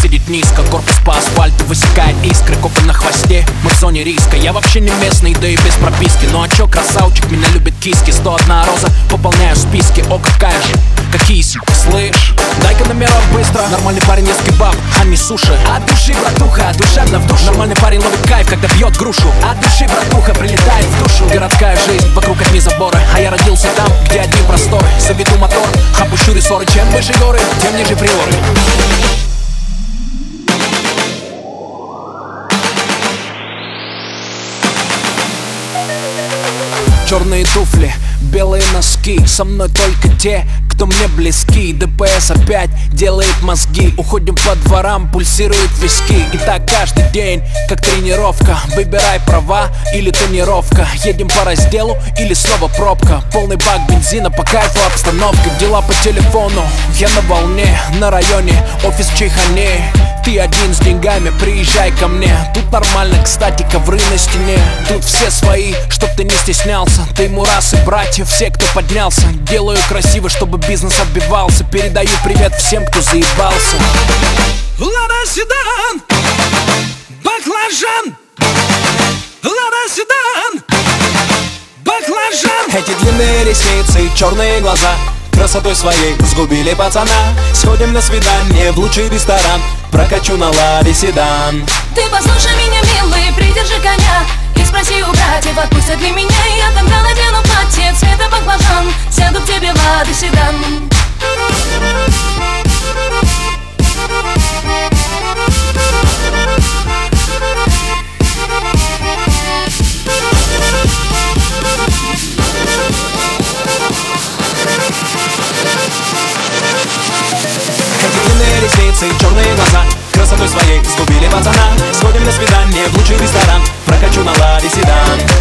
сидит низко Корпус по асфальту высекает искры Копы на хвосте, мы в зоне риска Я вообще не местный, да и без прописки. Ну а чё, красавчик, меня любит киски. 101 роза, пополняю списки. О, какая же, какие слышь? Дай-ка номерок быстро. Нормальный парень ест кебаб, а не суши От души, братуха, душевно в душу. Нормальный парень ловит кайф, когда бьет грушу. От души, братуха, прилетает в душу. Городская жизнь, вокруг одни заборы. А я родился там, где одни просторы. Заведу мотор, опущу рессоры. Чем выше горы, тем ниже приоры Черные туфли, белые носки. Со мной только те, кто мне близки. ДПС опять делает мозги. Уходим по дворам, пульсируют виски. И так каждый день, как тренировка. Выбирай права или тонировка. Едем по разделу или снова пробка. Полный бак бензина, по кайфу обстановка. Дела по телефону, я на волне На районе, офис в Чайхане ты один с деньгами, приезжай ко мне. Тут нормально, кстати, ковры на стене. Тут все свои, чтоб ты не стеснялся. Ты мурасы, братья, все, кто поднялся. Делаю красиво, чтобы бизнес отбивался. Передаю привет всем, кто заебался. Лада седан, баклажан! Лада седан, баклажан! Эти длинные ресницы, черные глаза Красотой своей сгубили пацана. Сходим на свидание в лучший ресторан. Прокачу на ладе седан. Ты послушай меня, милый, придержи коня И спроси пацана Сходим на свидание в лучший ресторан. Прокачу на ладе седан